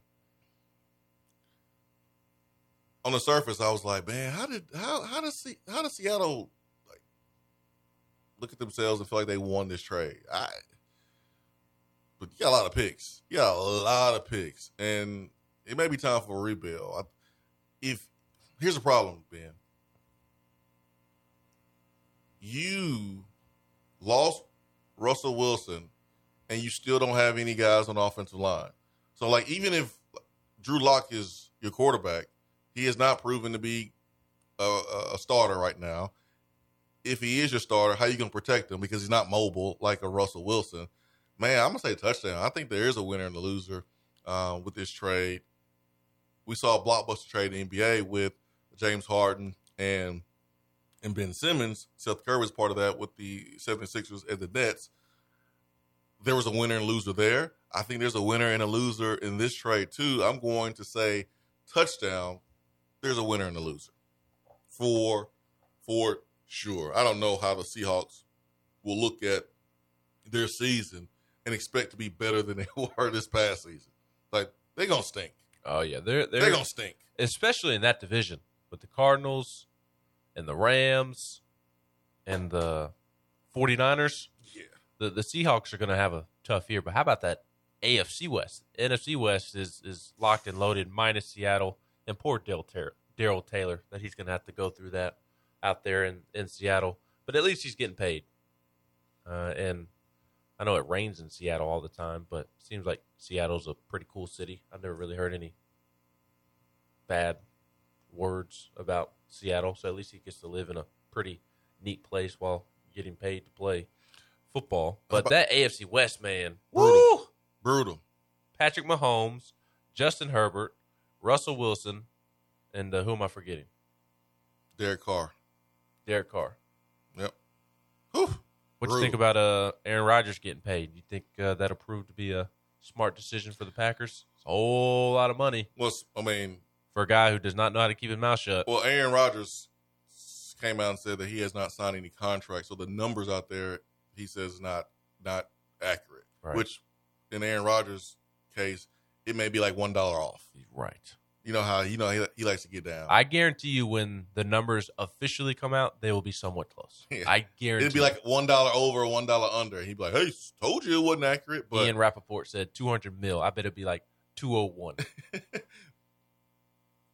on the surface, I was like, man, how did how how does how does Seattle look at themselves and feel like they won this trade? I but you got a lot of picks. You got a lot of picks, and it may be time for a rebuild. I, if here's the problem, Ben, you lost Russell Wilson, and you still don't have any guys on the offensive line. So, like, even if Drew Lock is your quarterback, he has not proven to be a, a starter right now. If he is your starter, how you going to protect him because he's not mobile like a Russell Wilson? Man, I'm gonna say touchdown. I think there is a winner and a loser uh, with this trade. We saw a blockbuster trade in the NBA with James Harden and and Ben Simmons. Seth Curry was part of that with the 76ers and the Nets. There was a winner and loser there. I think there's a winner and a loser in this trade too. I'm going to say touchdown. There's a winner and a loser for for sure. I don't know how the Seahawks will look at their season and expect to be better than they [laughs] were this past season. Like they're gonna stink. Oh yeah, they're they're, They're gonna stink. especially in that division with the Cardinals and the Rams and the 49ers. Yeah. The the Seahawks are going to have a tough year, but how about that AFC West? NFC West is is locked and loaded minus Seattle and poor Darrell Taylor, Darrell Taylor that he's going to have to go through that out there in in Seattle, but at least he's getting paid. Uh, and I know it rains in Seattle all the time, but it seems like Seattle's a pretty cool city. I've never really heard any bad words about Seattle, so at least he gets to live in a pretty neat place while getting paid to play football. But that AFC West, man, Brutal. woo! Brutal. Patrick Mahomes, Justin Herbert, Russell Wilson, and uh, who am I forgetting? Derek Carr. Derek Carr. Yep. Whew. What do you think about uh, Aaron Rodgers getting paid? You think uh, that'll prove to be a smart decision for the Packers? It's a whole lot of money Well, I mean, for a guy who does not know how to keep his mouth shut. well, Aaron Rodgers came out and said that he has not signed any contract, so the numbers out there he says not not accurate. Right. Which in Aaron Rodgers' case, it may be like one dollar off. Right. You know how you know he, he likes to get down. I guarantee you, when the numbers officially come out, they will be somewhat close. [laughs] Yeah. I guarantee. It'd be like one dollar over, one dollar under. He'd be like, "Hey, told you it wasn't accurate." But Ian Rapoport said 200 mil. I bet it'd be like 201. [laughs]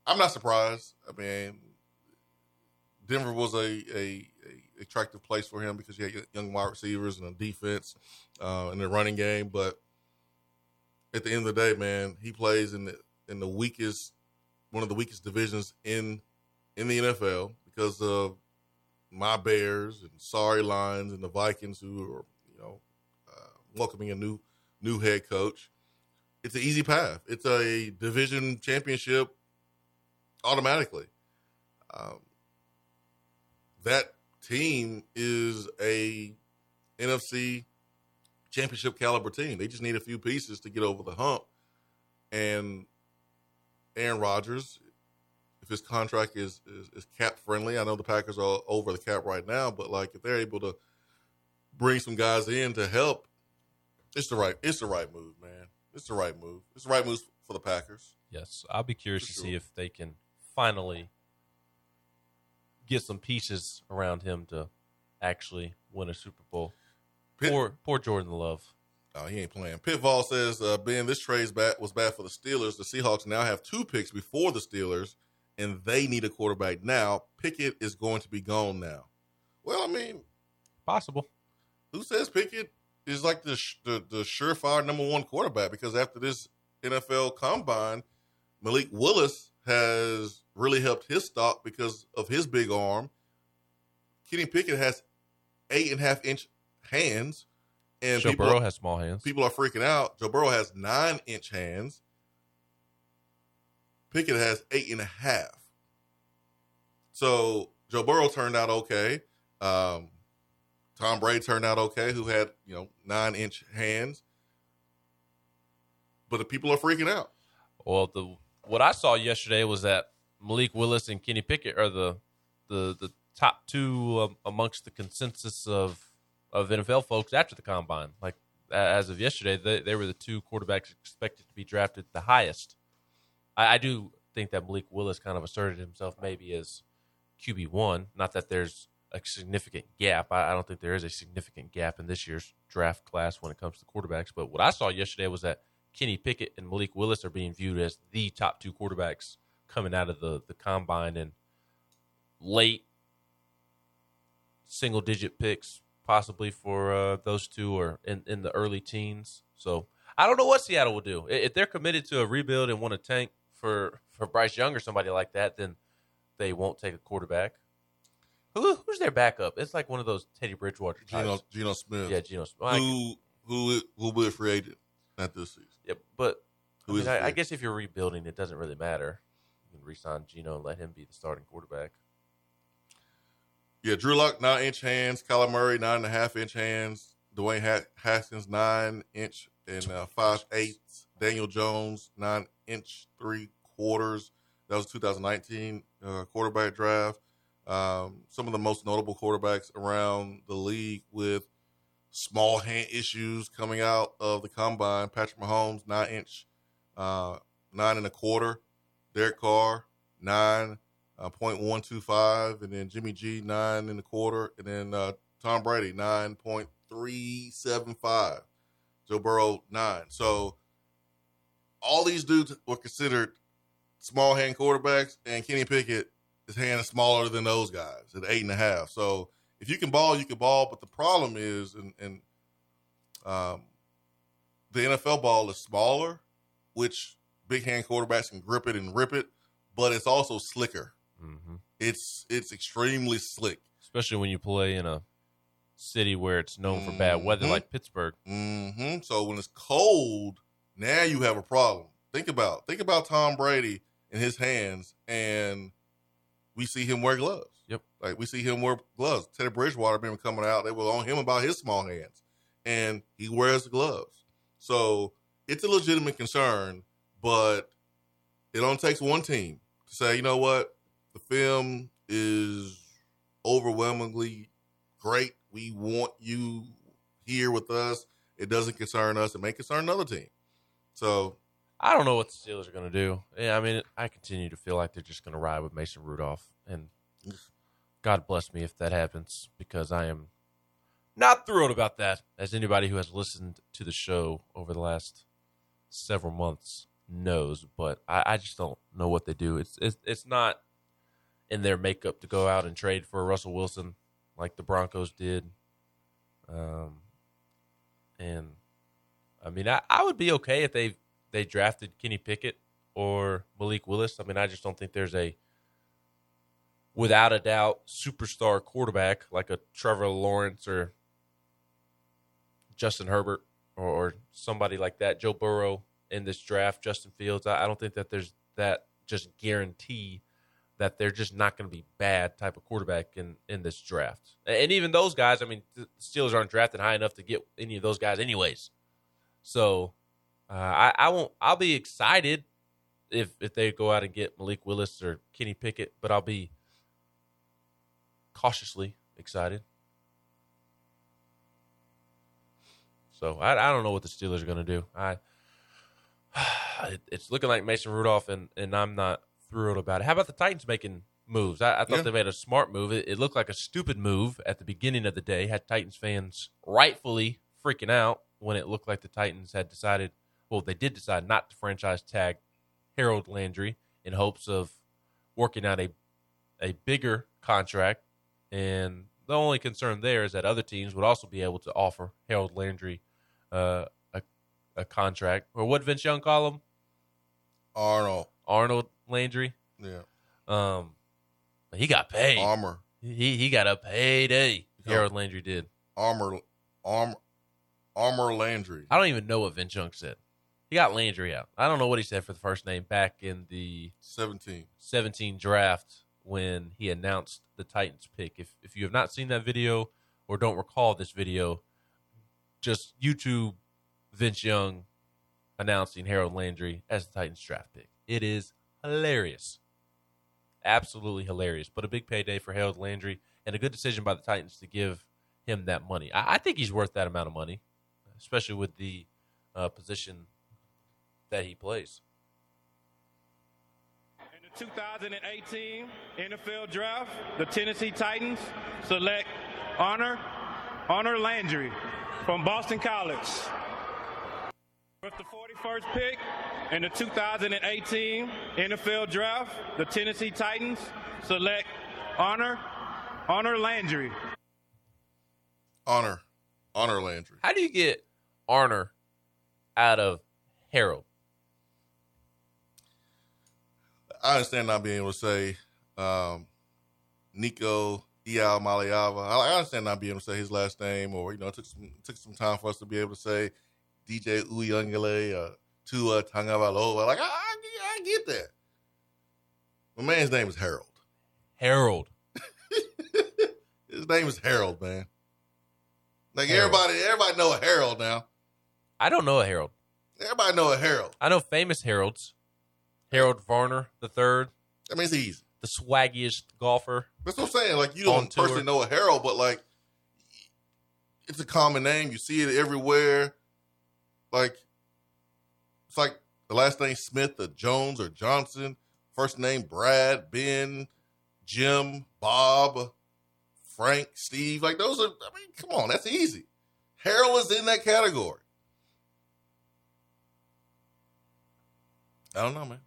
I'm not surprised. I mean, Denver was a, a, a attractive place for him because you had young wide receivers and a defense uh, and a running game. But at the end of the day, man, he plays in the in the weakest, one of the weakest divisions in in the NFL because of my Bears and sorry Lions and the Vikings who are you know uh, welcoming a new new head coach. It's an easy path. It's a division championship automatically. Um, that team is a NFC championship caliber team. They just need a few pieces to get over the hump. And Aaron Rodgers, if his contract is, is, is cap friendly, I know the Packers are over the cap right now, but like if they're able to bring some guys in to help, it's the right it's the right move, man. It's the right move. It's the right move for the Packers. Yes, I'll be curious For to sure. see if they can finally get some pieces around him to actually win a Super Bowl. Pitt- Poor, poor Jordan Love. Oh, he ain't playing. Pitfall says, uh, Ben, this trade's bad was bad for the Steelers. The Seahawks now have two picks before the Steelers, and they need a quarterback now. Pickett is going to be gone now. Well, I mean, Possible. who says Pickett is like the sh- the, the surefire number one quarterback? Because after this NFL combine, Malik Willis has really helped his stock because of his big arm. Kenny Pickett has eight and a half inch hands, and Joe people Burrow has small hands. people are freaking out. Joe Burrow has nine inch hands. Pickett has eight and a half. So Joe Burrow turned out okay. Um, Tom Brady turned out okay, who had you know nine inch hands. But the people are freaking out. Well, the what I saw yesterday was that Malik Willis and Kenny Pickett are the the the top two um, amongst the consensus of of NFL folks after the combine. Like as of yesterday, they, they were the two quarterbacks expected to be drafted the highest. I, I do think that Malik Willis kind of asserted himself maybe as QB one. Not that there's a significant gap. I, I don't think there is a significant gap in this year's draft class when it comes to quarterbacks. But what I saw yesterday was that Kenny Pickett and Malik Willis are being viewed as the top two quarterbacks coming out of the, the combine and late single digit picks possibly for uh, those two or in, in the early teens. So I don't know what Seattle will do. If they're committed to a rebuild and want to tank for, for Bryce Young or somebody like that, then they won't take a quarterback. Who, who's their backup? It's like one of those Teddy Bridgewater types. Geno, Geno Smith, yeah, Geno Smith. Who who who will be free agent at this season. yeah, but I, Who is mean, I, I guess if you're rebuilding, it doesn't really matter. You can re-sign Geno and let him be the starting quarterback. Yeah, Drew Lock nine inch hands, Kyler Murray nine and a half inch hands, Dwayne ha- Haskins nine inch and uh, five eighths, Daniel Jones nine inch three quarters. That was 2019 uh, quarterback draft. Um, some of the most notable quarterbacks around the league with small hand issues coming out of the combine. Patrick Mahomes nine inch, uh, nine and a quarter. Derek Carr nine uh, 0.125, and then Jimmy G nine and a quarter, and then uh, Tom Brady nine point three seven five, Joe Burrow nine. So all these dudes were considered small hand quarterbacks, and Kenny Pickett his hand is smaller than those guys at eight and a half. So if you can ball, you can ball. But the problem is, and, and um, the NFL ball is smaller, which big hand quarterbacks can grip it and rip it, but it's also slicker. Mm-hmm. It's it's extremely slick. Especially when you play in a city where it's known for bad weather, Mhm. like Pittsburgh. hmm So when it's cold, now you have a problem. Think about think about Tom Brady in his hands, and we see him wear gloves. Yep. Like we see him wear gloves. Teddy Bridgewater been coming out. They were on him about his small hands, and he wears the gloves. So it's a legitimate concern, but it only takes one team to say, you know what, the film is overwhelmingly great. We want you here with us. It doesn't concern us. It may concern another team. So I don't know what the Steelers are going to do. Yeah, I mean, I continue to feel like they're just going to ride with Mason Rudolph, and God bless me if that happens because I am not thrilled about that. As anybody who has listened to the show over the last several months knows, but I, I just don't know what they do. It's, it's it's not in their makeup to go out and trade for Russell Wilson like the Broncos did. Um, and I mean, I, I would be okay if they they drafted Kenny Pickett or Malik Willis. I mean, I just don't think there's a without a doubt superstar quarterback like a Trevor Lawrence or Justin Herbert or, or somebody like that, Joe Burrow in this draft, Justin Fields. I, I don't think that there's that just guarantee that they're just not going to be bad type of quarterback in in this draft. And even those guys, I mean, the Steelers aren't drafted high enough to get any of those guys, anyways. So uh, I, I won't. I'll be excited if if they go out and get Malik Willis or Kenny Pickett, but I'll be cautiously excited. So I, I don't know what the Steelers are going to do. I [sighs] it, it's looking like Mason Rudolph, and and I'm not thrilled about it. How about the Titans making moves? I, I thought Yeah. they made a smart move. It, it looked like a stupid move at the beginning of the day. Had Titans fans rightfully freaking out when it looked like the Titans had decided. Well, they did decide not to franchise tag Harold Landry in hopes of working out a a bigger contract. And the only concern there is that other teams would also be able to offer Harold Landry uh, a a contract, or what Vince Young call him, Arnold. Arnold Landry. Yeah. Um, he got paid. Armor. He he got a payday. Harold Landry did. Armor. Armor. Armor Landry. I don't even know what Vince Young said. He got Landry out. I don't know what he said for the first name back in the 17. 17 draft when he announced the Titans pick. If if you have not seen that video or don't recall this video, just YouTube Vince Young announcing Harold Landry as the Titans draft pick. It is hilarious. Absolutely hilarious. But a big payday for Harold Landry and a good decision by the Titans to give him that money. I, I think he's worth that amount of money, especially with the uh, position that he plays. In the 2018 NFL Draft, the Tennessee Titans select Honor Honor Landry from Boston College. With the 41st pick in the 2018 NFL Draft, the Tennessee Titans select Honor Honor Landry. Honor. Honor Landry. How do you get Honor out of Harold? I understand not being able to say um, Nico Iamaleava. I I understand not being able to say his last name, or you know, it took some it took some time for us to be able to say DJ Uiagalelei, uh, Tua Tagovailoa. Like I, I, I get that. My man's name is Harold. Harold. [laughs] His name is Harold, man. Like Harold. everybody, everybody know a Harold now. I don't know a Harold. Everybody know a Harold. I know famous Harolds. Harold Varner the third, I mean, it's easy. the swaggiest golfer. That's what I'm saying. Like you don't personally know a Harold, but like it's a common name. You see it everywhere. Like it's like the last name Smith or Jones or Johnson. First name Brad, Ben, Jim, Bob, Frank, Steve. Like those are. I mean, come on, that's easy. Harold is in that category. I don't know, man.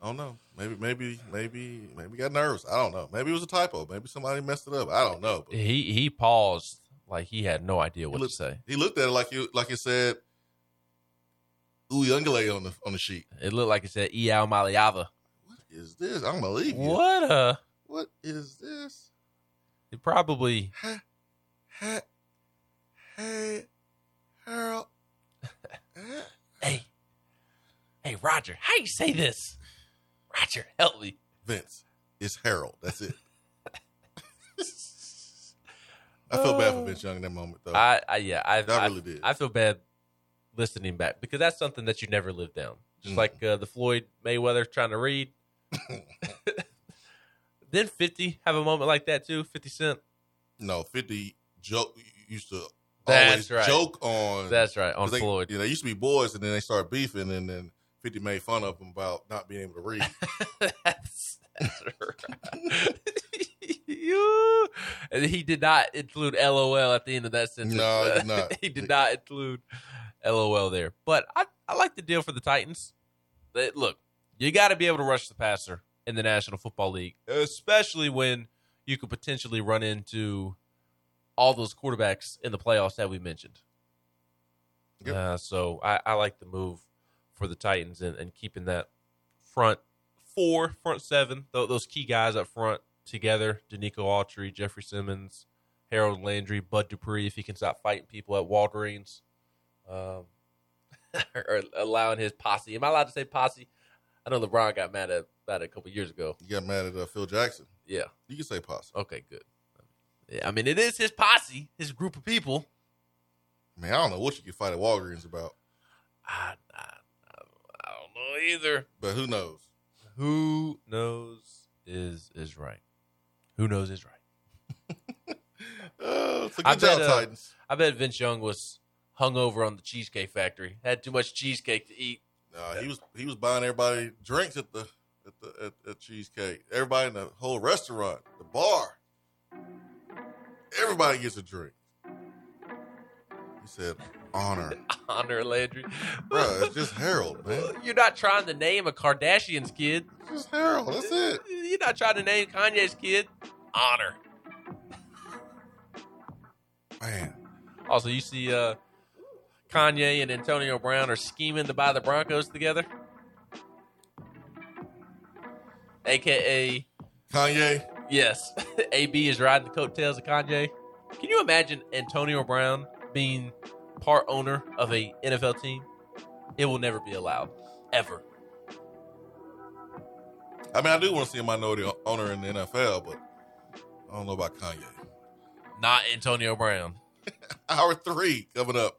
I don't know. Maybe, maybe, maybe, maybe got nervous. I don't know. Maybe it was a typo. Maybe somebody messed it up. I don't know. But He he paused like he had no idea what looked, to say. he looked at it like you, like it said, Uiagalelei on the on the sheet. It looked like it said Iamaleava. What is this? I don't believe you. What a What is this? it probably Ha, ha, hey, Harold. [laughs] Hey Hey Roger, how you say this? Roger, help me. Vince. It's Harold. That's it. [laughs] I feel bad for oh. Vince Young in that moment, though. I, I yeah, I, I I really did. I feel bad listening back because that's something that you never live down. Just Mm. like uh, the Floyd Mayweather trying to read. [laughs] then Fifty have a moment like that too. Fifty Cent. no, Fifty joke used to That's always right. joke on. That's right on they, Floyd. Yeah, they used to be boys, and then they started beefing, and then 50 made fun of him about not being able to read. [laughs] that's, that's right. [laughs] you, and he did not include LOL at the end of that sentence. No, he did not. he did not include LOL there. But I, I like the deal for the Titans. Look, you got to be able to rush the passer in the National Football League, especially when you could potentially run into all those quarterbacks in the playoffs that we mentioned. Yep. Uh, so I, I like the move for the Titans and, and keeping that front four, front seven, th- those key guys up front together: Denico Autry, Jeffery Simmons, Harold Landry, Bud Dupree, if he can stop fighting people at Walgreens, um, [laughs] or allowing his posse. Am I allowed to say posse? I know LeBron got mad at that a couple years ago. You got mad at uh, Phil Jackson. Yeah. You can say posse. Okay, good. Yeah, I mean, it is his posse, his group of people. Man, I don't know what you can fight at Walgreens about, I, I, I don't know either. but who knows? Who knows is is right. Who knows is right. [laughs] Uh, good I job, bet, uh, Titans. I bet Vince Young was hungover on the Cheesecake Factory. Had too much cheesecake to eat. Uh, he was he was buying everybody drinks at the at the at, at cheesecake. Everybody in the whole restaurant, the bar. Everybody gets a drink. He said, "Honor, [laughs] Honor Landry. bro. It's just Harold, man. [laughs] You're not trying to name a Kardashian's kid. It's just Harold. That's it." You're not trying to name Kanye's kid. Honor. Man, Also, you see uh, Kanye and Antonio Brown are scheming to buy the Broncos together. AKA, Kanye. yes, [laughs] AB is riding the coattails of Kanye. Can you imagine Antonio Brown being part owner of a NFL team? It will never be allowed, ever. I mean, I do want to see a minority owner in the NFL, but I don't know about Kanye. Not Antonio Brown. [laughs] Hour three coming up.